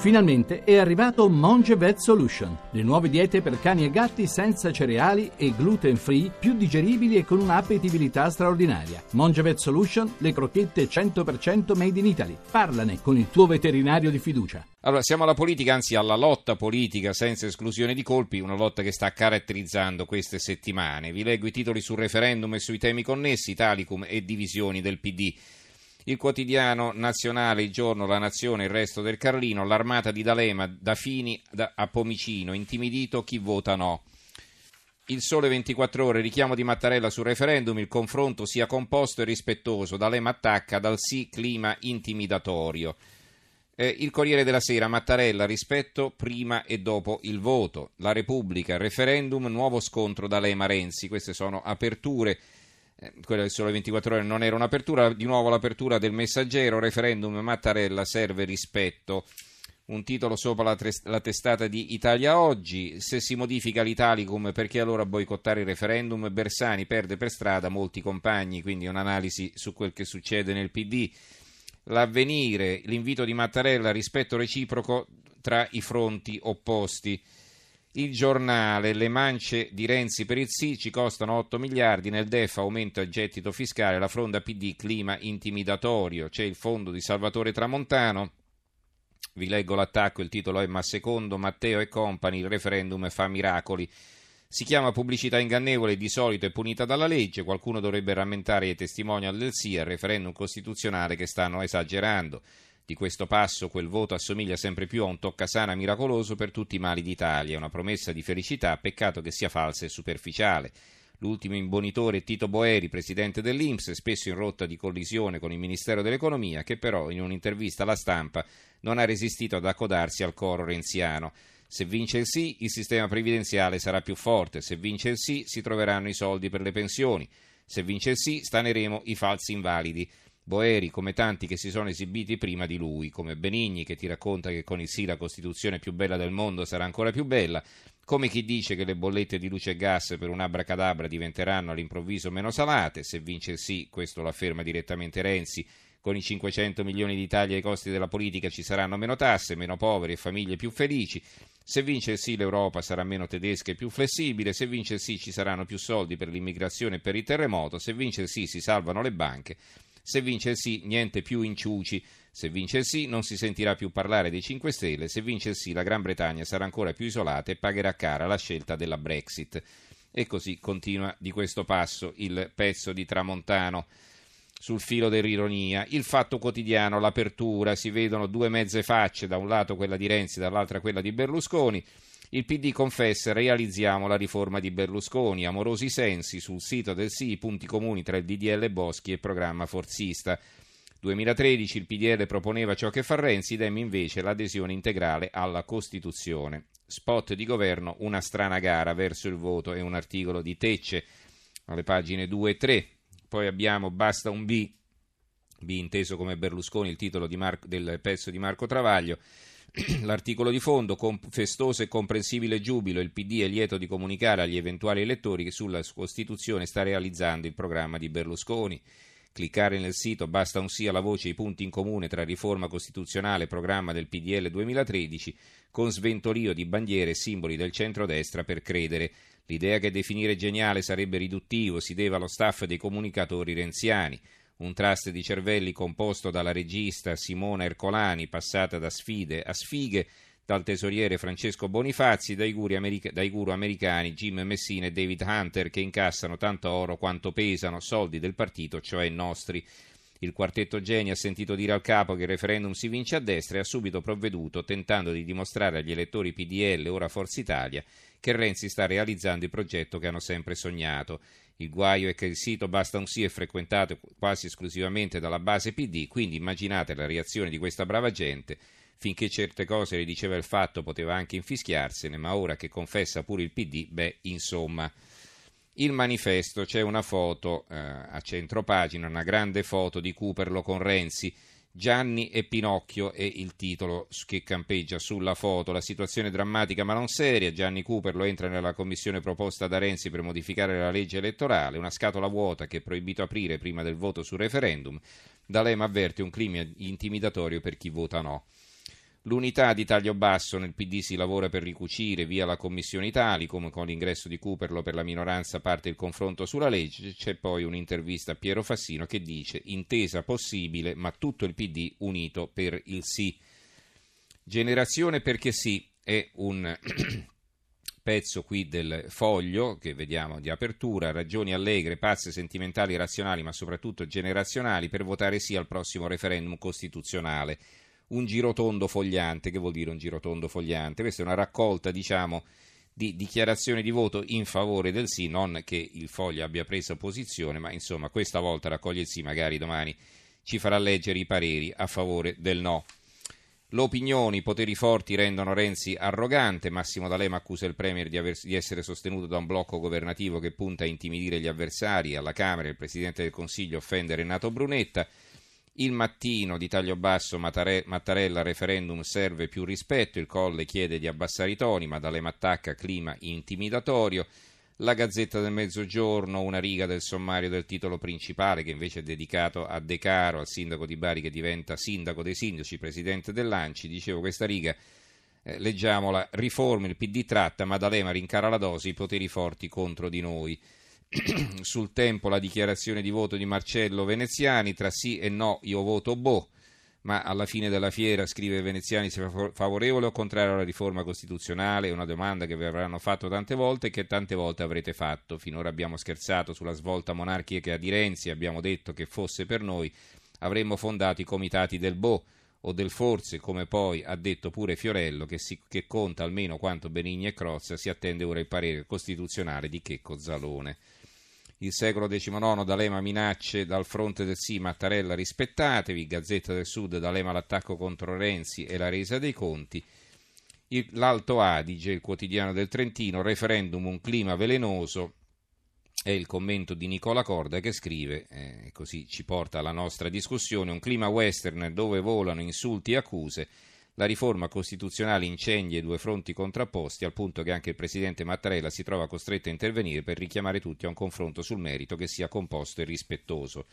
Finalmente è arrivato Monge Vet Solution, le nuove diete per cani e gatti senza cereali e gluten free, più digeribili e con un'appetibilità straordinaria. Monge Vet Solution, le crocchette 100% made in Italy. Parlane con il tuo veterinario di fiducia. Allora, siamo alla politica, anzi alla lotta politica senza esclusione di colpi, una lotta che sta caratterizzando queste settimane. Vi leggo i titoli sul referendum e sui temi connessi, Italicum e divisioni del PD. Il quotidiano nazionale, il giorno, la nazione, il resto del Carlino, l'armata di D'Alema, da Fini a Pomicino, intimidito chi vota no. Il sole 24 ore, richiamo di Mattarella sul referendum, il confronto sia composto e rispettoso, D'Alema attacca, dal sì clima intimidatorio. Eh, il Corriere della Sera, Mattarella, rispetto prima e dopo il voto. La Repubblica, referendum, nuovo scontro D'Alema-Renzi, queste sono aperture quella del sole 24 ore non era un'apertura, di nuovo l'apertura del messaggero, referendum Mattarella serve rispetto. Un titolo sopra la, tres- la, testata di Italia Oggi, se si modifica l'Italicum perché allora boicottare il referendum? Bersani perde per strada molti compagni, quindi un'analisi su quel che succede nel PD. L'avvenire, l'invito di Mattarella, rispetto reciproco tra i fronti opposti. Il giornale, le mance di Renzi per il sì ci costano 8 miliardi, nel DEF aumenta il gettito fiscale, la fronda PD clima intimidatorio, c'è il fondo di Salvatore Tramontano, vi leggo l'attacco, il titolo è Ma secondo Matteo e compagni il referendum fa miracoli. Si chiama pubblicità ingannevole e di solito è punita dalla legge, qualcuno dovrebbe rammentare ai testimonial del sì al referendum costituzionale che stanno esagerando. Di questo passo quel voto assomiglia sempre più a un toccasana miracoloso per tutti i mali d'Italia, una promessa di felicità, peccato che sia falsa e superficiale. L'ultimo imbonitore è Tito Boeri, presidente dell'Inps, spesso in rotta di collisione con il Ministero dell'Economia, che però in un'intervista alla stampa non ha resistito ad accodarsi al coro renziano. Se vince il sì, il sistema previdenziale sarà più forte, se vince il sì, si troveranno i soldi per le pensioni, se vince il sì, staneremo i falsi invalidi. Boeri, come tanti che si sono esibiti prima di lui, come Benigni che ti racconta che con il sì la Costituzione più bella del mondo sarà ancora più bella, come chi dice che le bollette di luce e gas per un abracadabra diventeranno all'improvviso meno salate, se vince il sì, questo lo afferma direttamente Renzi, con i 500 milioni di tagli ai costi della politica ci saranno meno tasse, meno poveri e famiglie più felici. Se vince il sì l'Europa sarà meno tedesca e più flessibile, se vince il sì ci saranno più soldi per l'immigrazione e per il terremoto, se vince il sì si salvano le banche. Se vince il sì, niente più inciuci. Se vince il sì, non si sentirà più parlare dei 5 Stelle. Se vince il sì, la Gran Bretagna sarà ancora più isolata e pagherà cara la scelta della Brexit. E così continua di questo passo il pezzo di Tramontano. Sul filo dell'ironia, il fatto quotidiano, l'apertura, si vedono due mezze facce, da un lato quella di Renzi, dall'altra quella di Berlusconi. Il PD confessa realizziamo la riforma di Berlusconi, amorosi sensi sul sito del sì, punti comuni tra il DDL Boschi e il programma forzista. 2013 il PDL proponeva ciò che fa Renzi, Dem invece l'adesione integrale alla Costituzione. Spot di governo, una strana gara verso il voto e un articolo di Tecce alle pagine 2 e 3. Poi abbiamo Basta un B, B inteso come Berlusconi, il titolo Mar- del pezzo di Marco Travaglio. L'articolo di fondo, con festoso e comprensibile giubilo, il PD è lieto di comunicare agli eventuali elettori che sulla Costituzione sta realizzando il programma di Berlusconi. Cliccare nel sito basta un sì alla voce i punti in comune tra riforma costituzionale e programma del PDL 2013, con sventolio di bandiere e simboli del centrodestra per credere. L'idea che definire geniale sarebbe riduttivo si deve allo staff dei comunicatori renziani un trust di cervelli composto dalla regista Simona Ercolani, passata da sfide a sfighe, dal tesoriere Francesco Bonifazi, dai guru, america- dai guru americani Jim Messina e David Hunter che incassano tanto oro quanto pesano, soldi del partito, cioè nostri. Il quartetto Geni ha sentito dire al capo che il referendum si vince a destra e ha subito provveduto tentando di dimostrare agli elettori PDL, ora Forza Italia, che Renzi sta realizzando il progetto che hanno sempre sognato. Il guaio è che il sito Basta un sì è frequentato quasi esclusivamente dalla base PD, quindi immaginate la reazione di questa brava gente. Finché certe cose le diceva il fatto poteva anche infischiarsene, ma ora che confessa pure il PD, beh, insomma. Il manifesto c'è una foto eh, a centro pagina, una grande foto di Cooperlo con Renzi. Gianni e Pinocchio è il titolo che campeggia sulla foto. La situazione è drammatica ma non seria. Gianni Cooperlo entra nella commissione proposta da Renzi per modificare la legge elettorale, una scatola vuota che è proibito aprire prima del voto sul referendum. D'Alema avverte un clima intimidatorio per chi vota no. L'unità di taglio basso nel PD si lavora per ricucire via la Commissione Italicum, con l'ingresso di Cooperlo per la minoranza parte il confronto sulla legge, c'è poi un'intervista a Piero Fassino che dice intesa possibile ma tutto il PD unito per il sì. Generazione perché sì è un pezzo qui del foglio che vediamo di apertura, ragioni allegre, pazze, sentimentali, razionali ma soprattutto generazionali per votare sì al prossimo referendum costituzionale un girotondo fogliante. Che vuol dire un girotondo fogliante? Questa è una raccolta, diciamo, di dichiarazioni di voto in favore del sì, non che il foglio abbia preso posizione, ma insomma questa volta raccoglie il sì, magari domani ci farà leggere i pareri a favore del no. L'opinione, i poteri forti rendono Renzi arrogante. Massimo D'Alema accusa il Premier di, aver, di, essere sostenuto da un blocco governativo che punta a intimidire gli avversari. Alla Camera il Presidente del Consiglio offende Renato Brunetta. Il mattino di taglio basso Mattarella referendum serve più rispetto, il Colle chiede di abbassare i toni, ma dalle attacca clima intimidatorio. La Gazzetta del Mezzogiorno, una riga del sommario del titolo principale che invece è dedicato a De Caro, al sindaco di Bari che diventa sindaco dei sindaci, presidente dell'Anci. Dicevo questa riga, eh, leggiamola, riforma, il PD tratta, Maddalema rincara la dose, i poteri forti contro di noi. sul tempo la dichiarazione di voto di Marcello Veneziani, tra sì e no io voto boh, ma alla fine della fiera, scrive Veneziani, sia favorevole o contrario alla riforma costituzionale, è una domanda che vi avranno fatto tante volte e che tante volte avrete fatto. Finora abbiamo scherzato sulla svolta monarchica di Renzi, abbiamo detto che fosse per noi, avremmo fondato i comitati del boh o del forse, come poi ha detto pure Fiorello, che, si, che conta almeno quanto Benigni e Crozza, si attende ora il parere costituzionale di Checco Zalone il secolo XIX D'Alema minacce dal fronte del sì, Mattarella rispettatevi, Gazzetta del Sud D'Alema l'attacco contro Renzi e la resa dei conti, l'Alto Adige, il quotidiano del Trentino, referendum un clima velenoso, è il commento di Nicola Corda che scrive, eh, così ci porta alla nostra discussione, un clima western dove volano insulti e accuse, la riforma costituzionale incendia i due fronti contrapposti al punto che anche il presidente Mattarella si trova costretto a intervenire per richiamare tutti a un confronto sul merito che sia composto e rispettoso.